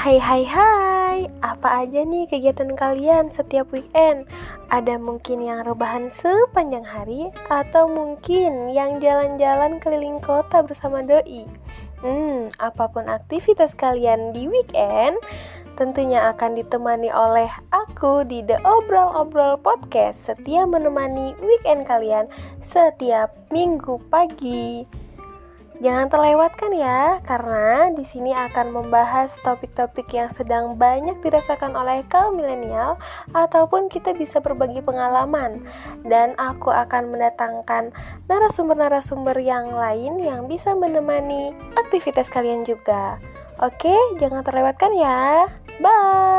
Hai hai hai, apa aja nih kegiatan kalian setiap weekend? Ada mungkin yang rebahan sepanjang hari Atau mungkin yang jalan-jalan keliling kota bersama doi? Hmm, apa pun aktivitas kalian di weekend Tentunya akan ditemani oleh aku di The Obrol Obrol Podcast Setia menemani weekend kalian setiap minggu pagi Jangan terlewatkan ya, karena di sini akan membahas topik-topik yang sedang banyak dirasakan oleh kaum milenial ataupun kita bisa berbagi pengalaman dan aku akan mendatangkan narasumber-narasumber yang lain yang bisa menemani aktivitas kalian juga. Oke, jangan terlewatkan ya. Bye.